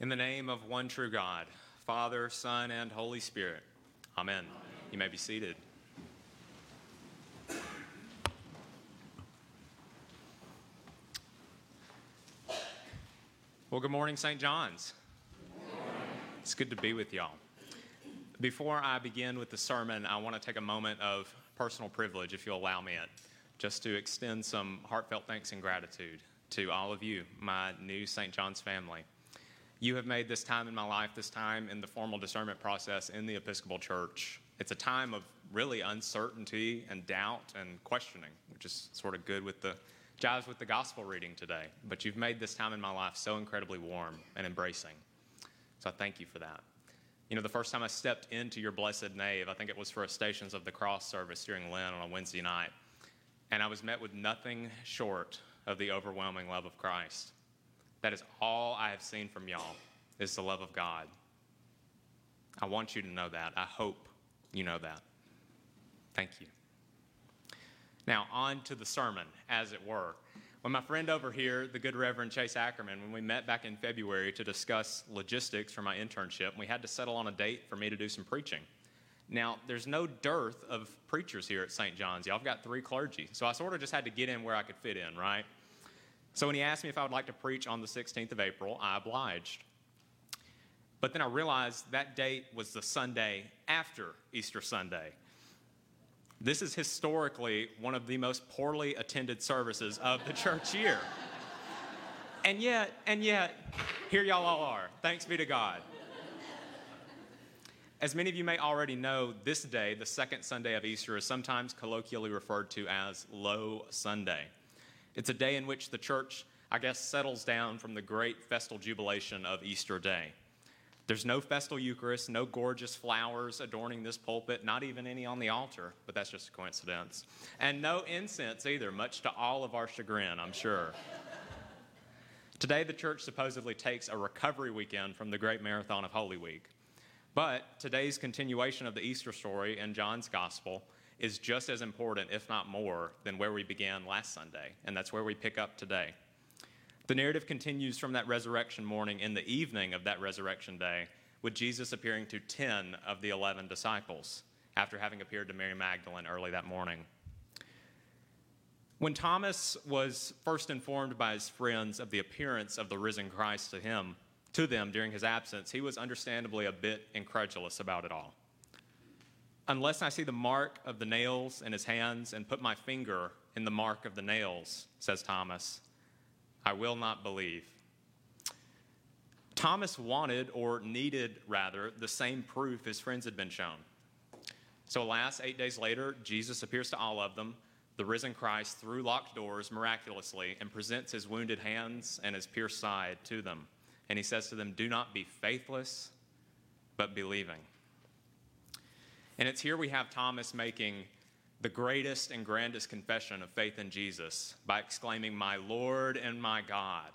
In the name of one true God, Father, Son, and Holy Spirit. Amen. You may be seated. Well, good morning, St. John's. It's good to be with y'all. Before I begin with the sermon, I want to take a moment of personal privilege, if you'll allow me it, just to extend some heartfelt thanks and gratitude to all of you, my new St. John's family. You have made this time in my life, this time in the formal discernment process in the Episcopal Church. It's a time of really uncertainty and doubt and questioning, which is sort of good with the jives with the gospel reading today. But you've made this time in my life so incredibly warm and embracing. So I thank you for that. You know, the first time I stepped into your blessed nave, I think it was for a Stations of the Cross service during Lent on a Wednesday night. And I was met with nothing short of the overwhelming love of Christ. That is all I have seen from y'all is the love of God. I want you to know that. I hope you know that. Thank you. Now, on to the sermon, as it were. When my friend over here, the good Reverend Chase Ackerman, when we met back in February to discuss logistics for my internship, we had to settle on a date for me to do some preaching. Now, there's no dearth of preachers here at St. John's. Y'all have got three clergy. So I sort of just had to get in where I could fit in, right? So when he asked me if I would like to preach on the 16th of April, I obliged. But then I realized that date was the Sunday after Easter Sunday. This is historically one of the most poorly attended services of the church year. And yet, and yet, here y'all all are. Thanks be to God. As many of you may already know, this day, the second Sunday of Easter, is sometimes colloquially referred to as Low Sunday. It's a day in which the church, I guess, settles down from the great festal jubilation of Easter Day. There's no festal Eucharist, no gorgeous flowers adorning this pulpit, not even any on the altar, but that's just a coincidence. And no incense either, much to all of our chagrin, I'm sure. Today, the church supposedly takes a recovery weekend from the great marathon of Holy Week. But today's continuation of the Easter story in John's Gospel is just as important, if not more, than where we began last Sunday, and that's where we pick up today. The narrative continues from that resurrection morning in the evening of that resurrection day, with Jesus appearing to 10 of the 11 disciples after having appeared to Mary Magdalene early that morning. When Thomas was first informed by his friends of the appearance of the risen Christ to him, to them during his absence, he was understandably a bit incredulous about it all. Unless I see the mark of the nails in his hands and put my finger in the mark of the nails, says Thomas, I will not believe. Thomas wanted, or needed rather, the same proof his friends had been shown. So, alas, eight days later, Jesus appears to all of them, the risen Christ, through locked doors miraculously, and presents his wounded hands and his pierced side to them. And he says to them, Do not be faithless, but believing. And it's here we have Thomas making the greatest and grandest confession of faith in Jesus by exclaiming, My Lord and my God.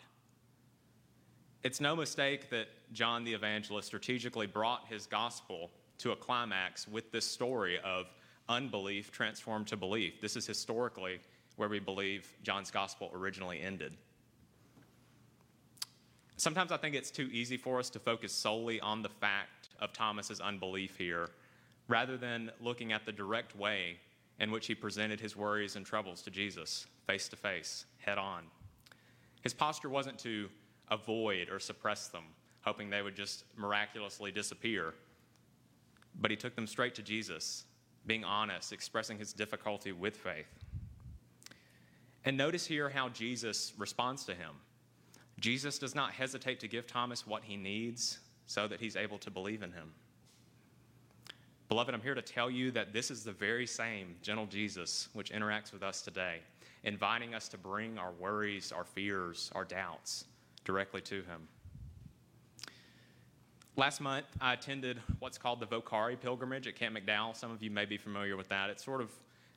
It's no mistake that John the Evangelist strategically brought his gospel to a climax with this story of unbelief transformed to belief. This is historically where we believe John's gospel originally ended. Sometimes I think it's too easy for us to focus solely on the fact of Thomas's unbelief here rather than looking at the direct way in which he presented his worries and troubles to Jesus face to face, head on. His posture wasn't to avoid or suppress them, hoping they would just miraculously disappear, but he took them straight to Jesus, being honest, expressing his difficulty with faith. And notice here how Jesus responds to him. Jesus does not hesitate to give Thomas what he needs so that he's able to believe in him. Beloved, I'm here to tell you that this is the very same gentle Jesus which interacts with us today, inviting us to bring our worries, our fears, our doubts directly to Him. Last month, I attended what's called the Vocare pilgrimage at Camp McDowell. Some of you may be familiar with that. It's sort of,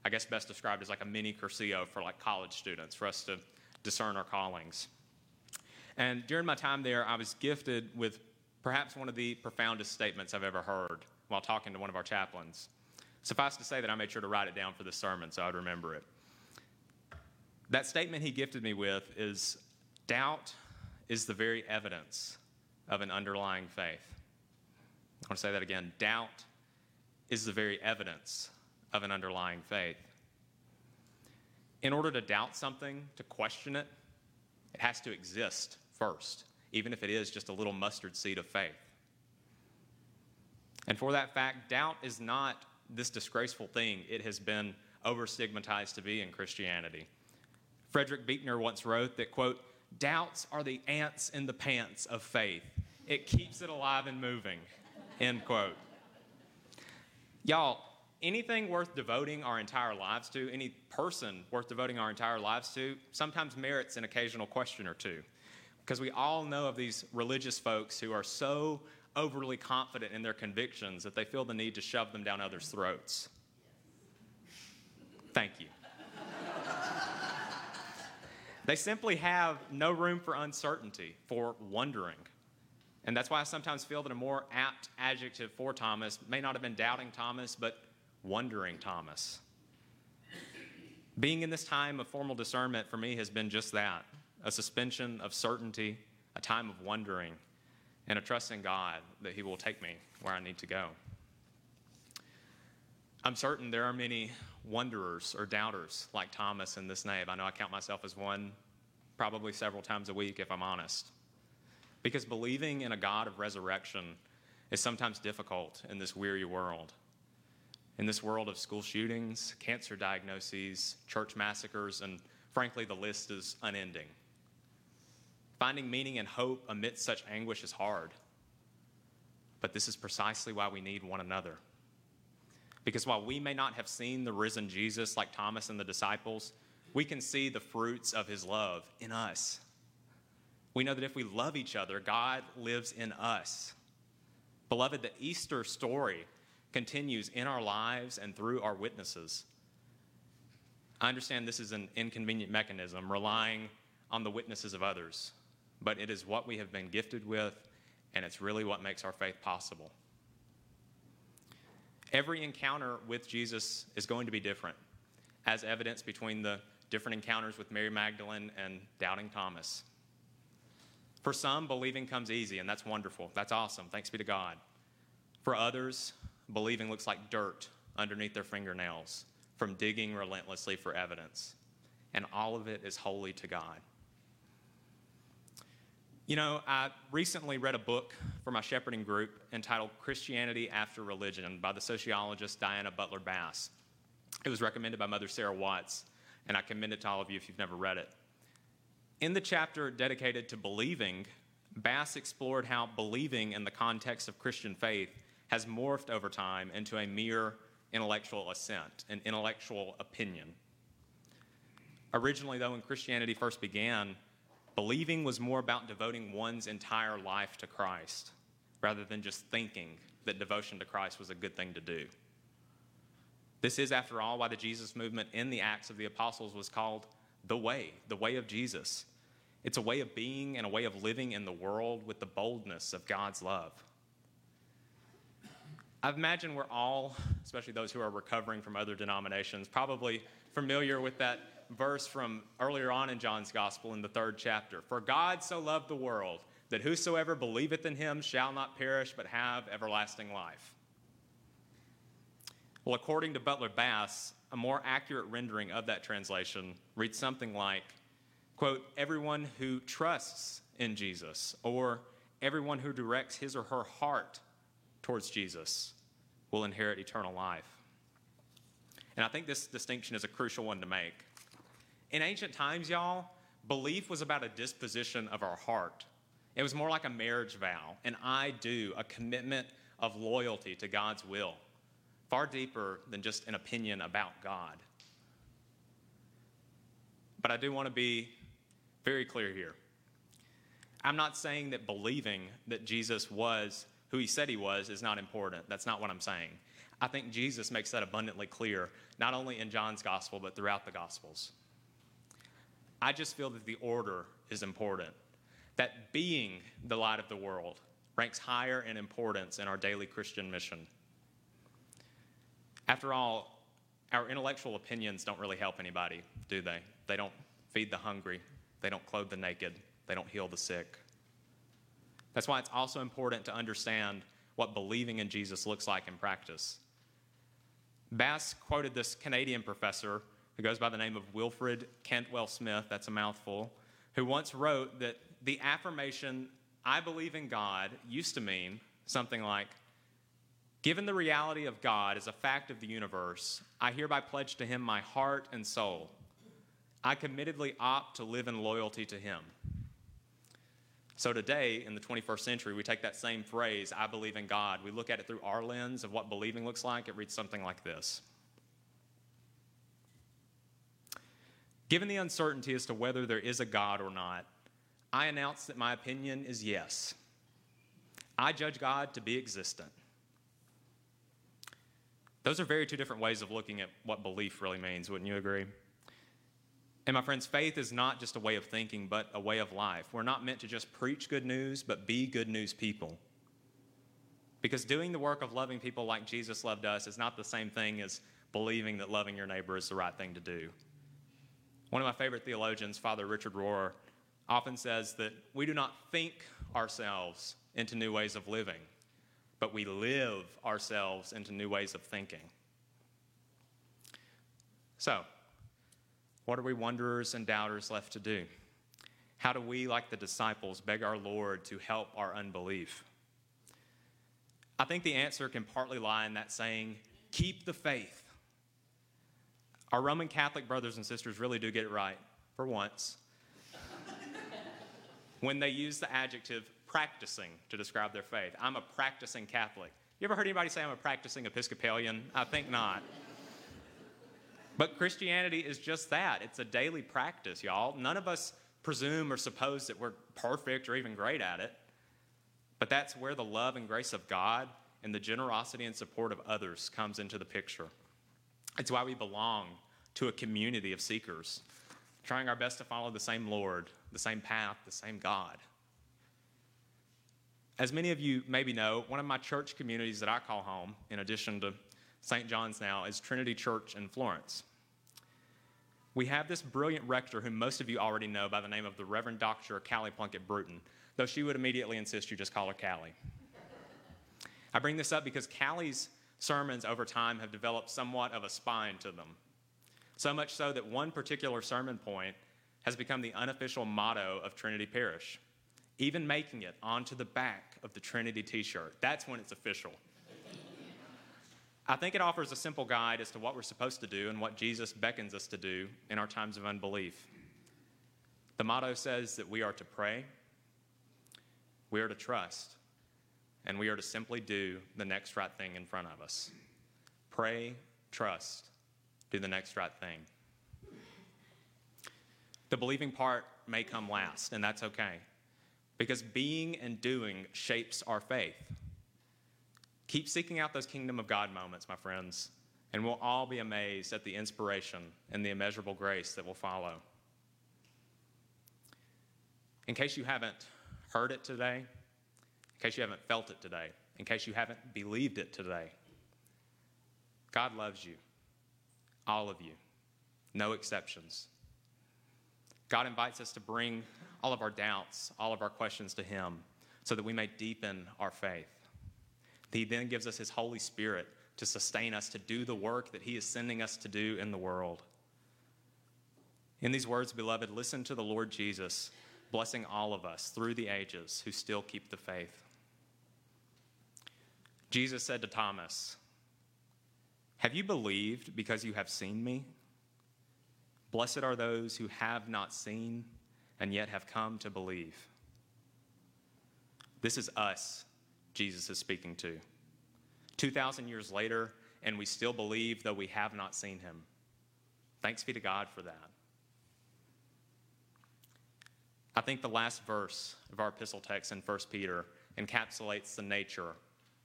I guess, best described as like a mini Cursillo for like college students, for us to discern our callings. And during my time there, I was gifted with perhaps one of the profoundest statements I've ever heard while talking to one of our chaplains. Suffice to say that I made sure to write it down for the sermon so I'd remember it. That statement he gifted me with is doubt is the very evidence of an underlying faith. I want to say that again. Doubt is the very evidence of an underlying faith. In order to doubt something, to question it, it has to exist first, even if it is just a little mustard seed of faith. And for that fact, doubt is not this disgraceful thing it has been over stigmatized to be in Christianity. Frederick Buechner once wrote that, quote, doubts are the ants in the pants of faith. It keeps it alive and moving, end quote. Y'all, anything worth devoting our entire lives to, any person worth devoting our entire lives to, sometimes merits an occasional question or two. Because we all know of these religious folks who are so overly confident in their convictions that they feel the need to shove them down others' throats. Thank you. they simply have no room for uncertainty, for wondering. And that's why I sometimes feel that a more apt adjective for Thomas may not have been doubting Thomas, but wondering Thomas. Being in this time of formal discernment for me has been just that a suspension of certainty, a time of wondering, and a trust in God that He will take me where I need to go. I'm certain there are many wanderers or doubters like Thomas in this nave. I know I count myself as one probably several times a week if I'm honest. Because believing in a God of resurrection is sometimes difficult in this weary world in this world of school shootings, cancer diagnoses, church massacres, and frankly, the list is unending. Finding meaning and hope amidst such anguish is hard. But this is precisely why we need one another. Because while we may not have seen the risen Jesus like Thomas and the disciples, we can see the fruits of his love in us. We know that if we love each other, God lives in us. Beloved, the Easter story continues in our lives and through our witnesses. I understand this is an inconvenient mechanism, relying on the witnesses of others, but it is what we have been gifted with, and it's really what makes our faith possible. Every encounter with Jesus is going to be different, as evidence between the different encounters with Mary Magdalene and doubting Thomas. For some, believing comes easy, and that's wonderful. That's awesome. Thanks be to God. For others, believing looks like dirt underneath their fingernails from digging relentlessly for evidence. And all of it is holy to God. You know, I recently read a book for my shepherding group entitled Christianity After Religion by the sociologist Diana Butler Bass. It was recommended by Mother Sarah Watts, and I commend it to all of you if you've never read it. In the chapter dedicated to believing, Bass explored how believing in the context of Christian faith has morphed over time into a mere intellectual assent, an intellectual opinion. Originally, though, when Christianity first began, believing was more about devoting one's entire life to Christ rather than just thinking that devotion to Christ was a good thing to do. This is, after all, why the Jesus movement in the Acts of the Apostles was called the way, the way of Jesus. It's a way of being and a way of living in the world with the boldness of God's love. I imagine we're all, especially those who are recovering from other denominations, probably familiar with that verse from earlier on in John's Gospel in the third chapter. For God so loved the world that whosoever believeth in him shall not perish but have everlasting life. Well, according to Butler Bass, a more accurate rendering of that translation reads something like, quote, everyone who trusts in Jesus, or everyone who directs his or her heart towards Jesus will inherit eternal life. And I think this distinction is a crucial one to make. In ancient times, y'all, belief was about a disposition of our heart. It was more like a marriage vow, an I do, a commitment of loyalty to God's will, far deeper than just an opinion about God. But I do want to be very clear here. I'm not saying that believing that Jesus was who he said he was is not important. That's not what I'm saying. I think Jesus makes that abundantly clear, not only in John's gospel, but throughout the gospels. I just feel that the order is important, that being the light of the world ranks higher in importance in our daily Christian mission. After all, our intellectual opinions don't really help anybody, do they? They don't feed the hungry, they don't clothe the naked, they don't heal the sick. That's why it's also important to understand what believing in Jesus looks like in practice. Bass quoted this Canadian professor who goes by the name of Wilfred Cantwell Smith, that's a mouthful, who once wrote that the affirmation, I believe in God, used to mean something like, Given the reality of God as a fact of the universe, I hereby pledge to Him my heart and soul. I committedly opt to live in loyalty to Him. So today, in the 21st century, we take that same phrase, I believe in God, we look at it through our lens of what believing looks like. It reads something like this Given the uncertainty as to whether there is a God or not, I announce that my opinion is yes. I judge God to be existent. Those are very two different ways of looking at what belief really means, wouldn't you agree? And my friends, faith is not just a way of thinking, but a way of life. We're not meant to just preach good news, but be good news people. Because doing the work of loving people like Jesus loved us is not the same thing as believing that loving your neighbor is the right thing to do. One of my favorite theologians, Father Richard Rohr, often says that we do not think ourselves into new ways of living, but we live ourselves into new ways of thinking. So, what are we wanderers and doubters left to do? How do we, like the disciples, beg our Lord to help our unbelief? I think the answer can partly lie in that saying, keep the faith. Our Roman Catholic brothers and sisters really do get it right, for once, when they use the adjective practicing to describe their faith. I'm a practicing Catholic. You ever heard anybody say I'm a practicing Episcopalian? I think not. But Christianity is just that it's a daily practice, y'all. None of us presume or suppose that we're perfect or even great at it. But that's where the love and grace of God and the generosity and support of others comes into the picture. It's why we belong to a community of seekers, trying our best to follow the same Lord, the same path, the same God. As many of you maybe know, one of my church communities that I call home, in addition to St. John's now, is Trinity Church in Florence. We have this brilliant rector whom most of you already know by the name of the Reverend Dr. Callie Plunkett Bruton, though she would immediately insist you just call her Callie. I bring this up because Callie's sermons over time have developed somewhat of a spine to them. So much so that one particular sermon point has become the unofficial motto of Trinity Parish, even making it onto the back of the Trinity t shirt. That's when it's official. I think it offers a simple guide as to what we're supposed to do and what Jesus beckons us to do in our times of unbelief. The motto says that we are to pray, we are to trust, and we are to simply do the next right thing in front of us. Pray, trust, do the next right thing. The believing part may come last, and that's okay, because being and doing shapes our faith. Keep seeking out those kingdom of God moments, my friends, and we'll all be amazed at the inspiration and the immeasurable grace that will follow. In case you haven't heard it today, in case you haven't felt it today, in case you haven't believed it today, God loves you, all of you, no exceptions. God invites us to bring all of our doubts, all of our questions to Him so that we may deepen our faith. He then gives us His Holy Spirit to sustain us to do the work that He is sending us to do in the world. In these words, beloved, listen to the Lord Jesus, blessing all of us through the ages who still keep the faith. Jesus said to Thomas, Have you believed because you have seen me? Blessed are those who have not seen and yet have come to believe. This is us Jesus is speaking to. 2,000 years later, and we still believe, though we have not seen him. Thanks be to God for that. I think the last verse of our epistle text in 1 Peter encapsulates the nature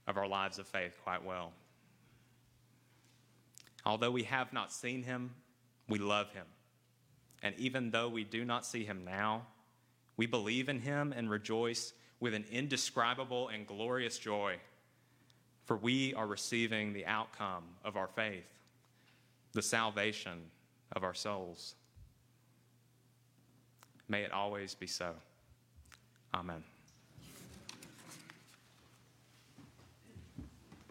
of our lives of faith quite well. Although we have not seen him, we love him. And even though we do not see him now, we believe in him and rejoice with an indescribable and glorious joy, for we are receiving the outcome of our faith, the salvation of our souls. May it always be so. Amen.